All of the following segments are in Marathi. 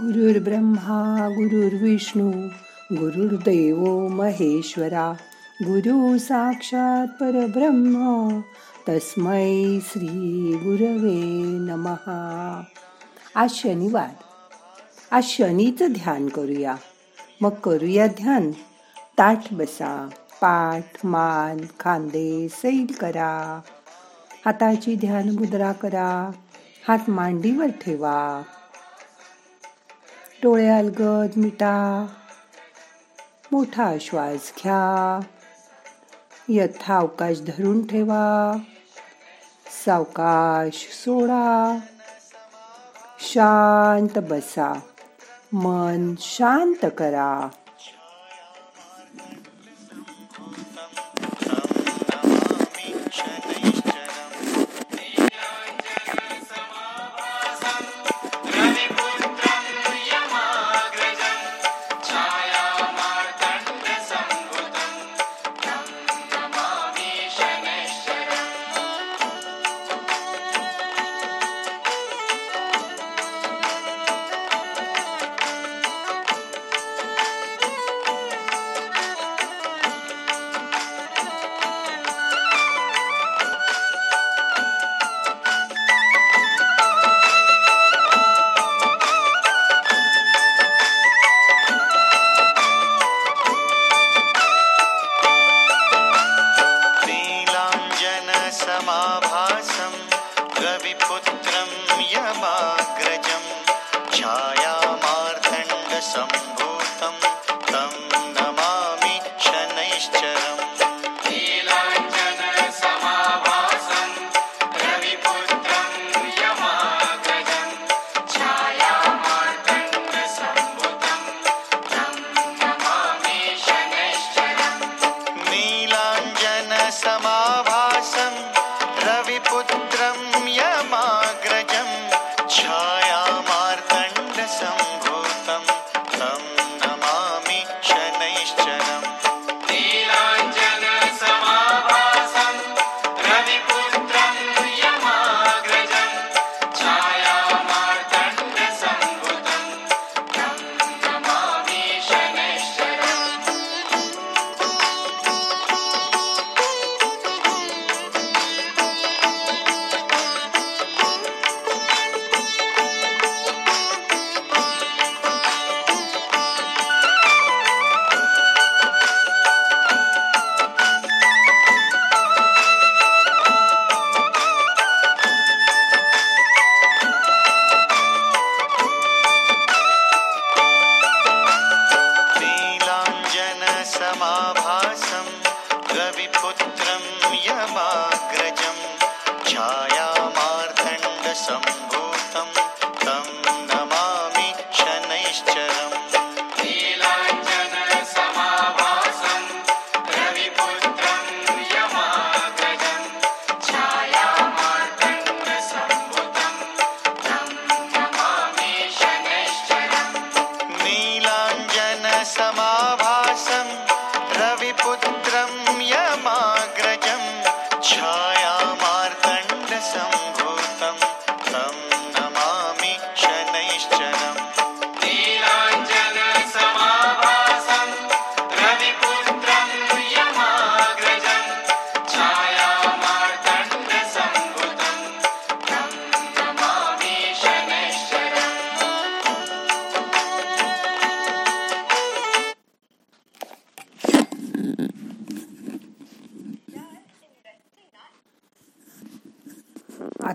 गुरुर्ब्रह्मा गुरुर्विष्णू गुरुर्देव महेश्वरा गुरु साक्षात परब्रह्म तस्मै श्री गुरवे नमहा आज शनिवार. आज शनीचं ध्यान करूया. मग करूया ध्यान. ताठ बसा पाठ मान खांदे सैल करा. हाताची ध्यान मुद्रा करा. हात मांडीवर ठेवा. डोळे अलगद मिटा. मोठा श्वास घ्या. यथा अवकाश धरून ठेवा. सावकाश सोडा. शांत बसा. मन शांत करा.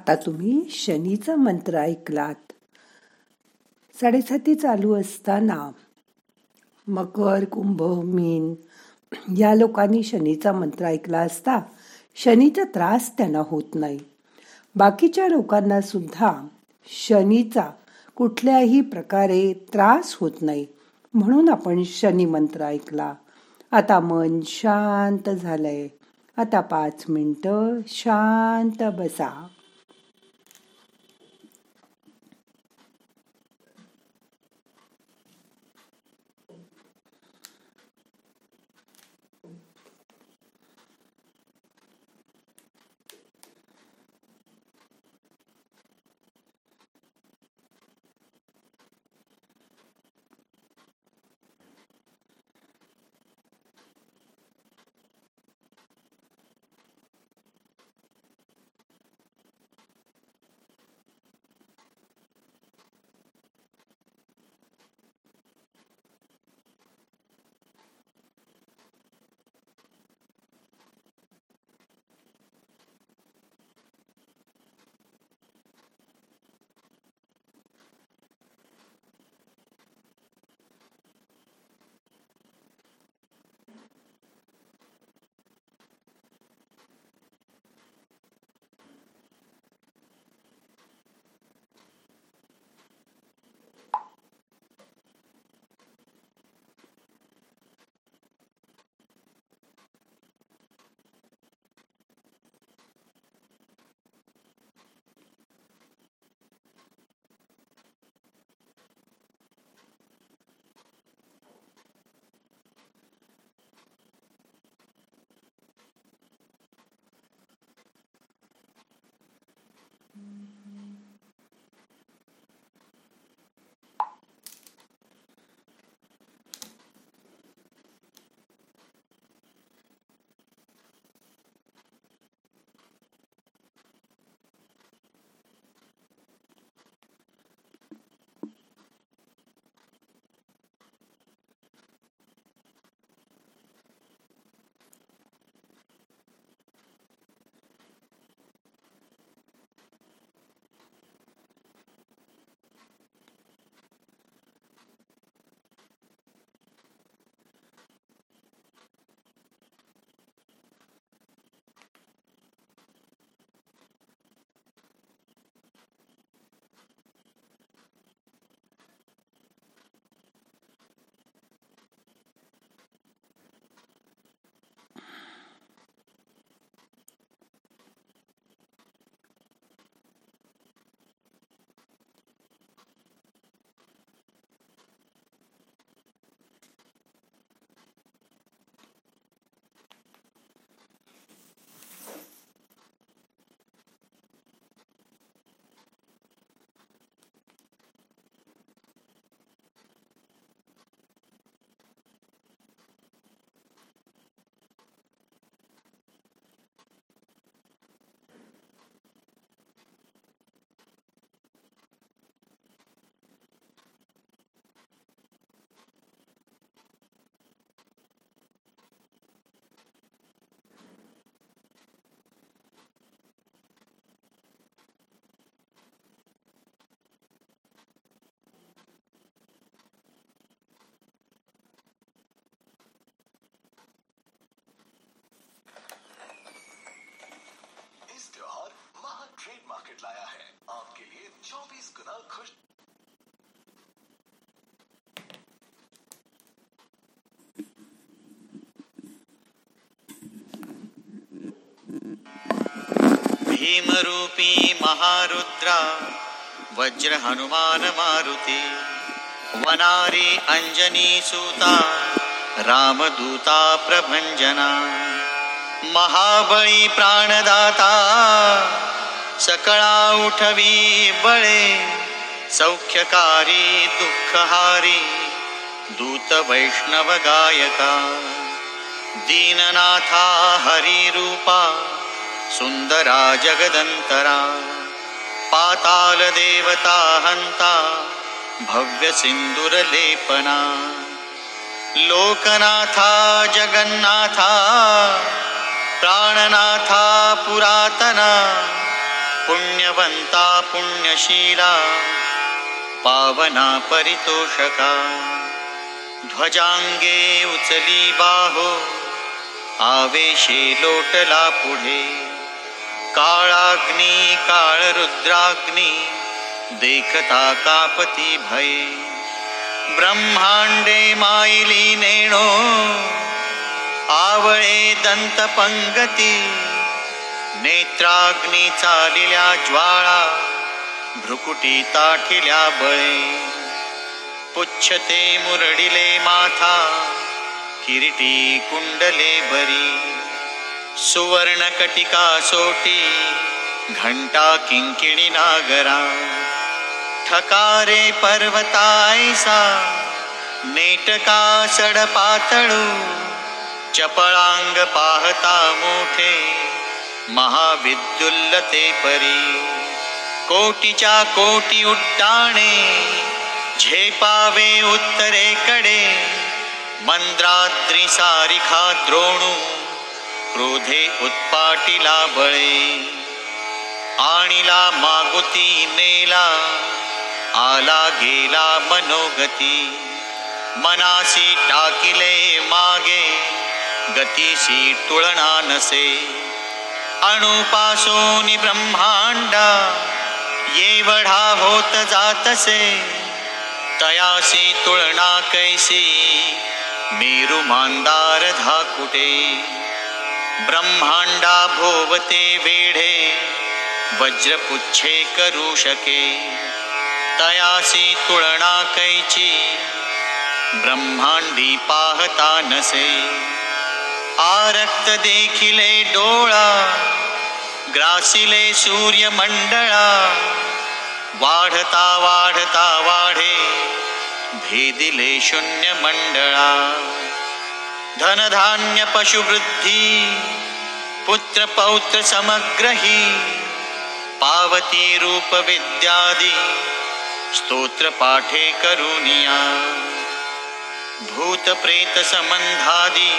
आता तुम्ही शनीचा मंत्र ऐकलात. साडेसाती चालू असताना मकर कुंभ मीन या लोकांनी शनीचा मंत्र ऐकला असता शनीचा त्रास त्यांना होत नाही. बाकीच्या लोकांना सुद्धा शनीचा कुठल्याही प्रकारे त्रास होत नाही म्हणून आपण शनी मंत्र ऐकला. आता मन शांत झालंय. आता पाच मिनटं शांत बसा. भीमरूपी महारुद्रा वज्र हनुमान मारुती वनारी अंजनी सुता रामदूता प्रभंजना महाबळी प्राणदाता सकळा उठवी बळे सौख्यकारी दुःखहारी दूत वैष्णव गायका दीननाथा हरिरूपा सुंदरा जगदंतरा पाताल देवता हंता भव्य सिंदूर लेपना लोकनाथा जगन्नाथा प्राणनाथा पुरातना पुण्यवंता पुण्यशीला पावना परितोषका ध्वजांगे उचली बाहो आवेशे लोटला पुढे। काळाग्नी काळ रुद्राग्नी देखता कापती भय। ब्रह्मांडे माईली नेणो आवळे दंत पंगती नेत्राग्नी चालिल्या ज्वाळा भ्रुकुटी ताठिल्या बळे। पुच्छते मुरडिले माथा किरीटी कुंडले बरी। सुवर्ण कटिका सोटी घंटा किंकिणी नागरा ठकारे पर्वतायसा नेटका सड पातळू चपळांग पाहता मोठे महाविद्युल्लते परी कोटीच्या कोटी उड्डाणे झेपावे उत्तरेकडे मंद्राद्री सारिखा द्रोणू क्रोधे उत्पाटीला बळे. आणिला मागुती नेला. आला गेला मनोगती. मनाशी टाकिले मागे. गतीशी तुळना नसे. अणुपासून ब्रह्मांडा. येवढा होत जातसे. तयाशी तुळना कैसी. मेरु मांदार धाकुटे. ब्रह्मांडा भोवते वेढे वज्रपुच्छे करू शके तयासी तुळणा कैची ब्रह्मांडी पाहता नसे. आरक्त देखिले डोळा ग्रासिले सूर्यमंडळा वाढता वाढता वाढे भेदिले शून्य मंडळा धनधान्य पशुवृद्धी पुत्र पौत्र समग्रही पावती रूप विद्यादी स्तोत्र पाठे करुनिया भूत प्रेत संबंधादी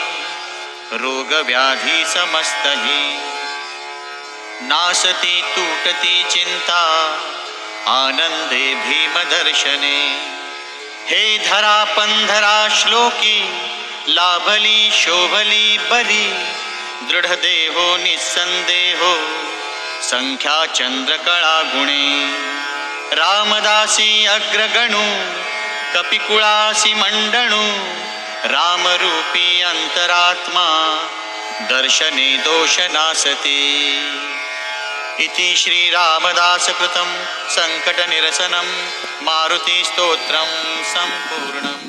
रोग व्याधी समस्तही। नासती तूटती चिंता आनंदे भीमदर्शने। हे धरा पंधरा श्लोकी लाभली शोभली बली दृढ देहो निसंदेहो. संख्या चंद्रकळा गुणे. रामदासी अग्रगणू. कपिकुळासी मंडणू. रामरूपी अंतरात्मा. दर्शने दोष नासते. इति श्रीरामदासकृतं सङ्कटनिरसनं मारुतिस्तोत्रं सम्पूर्णम्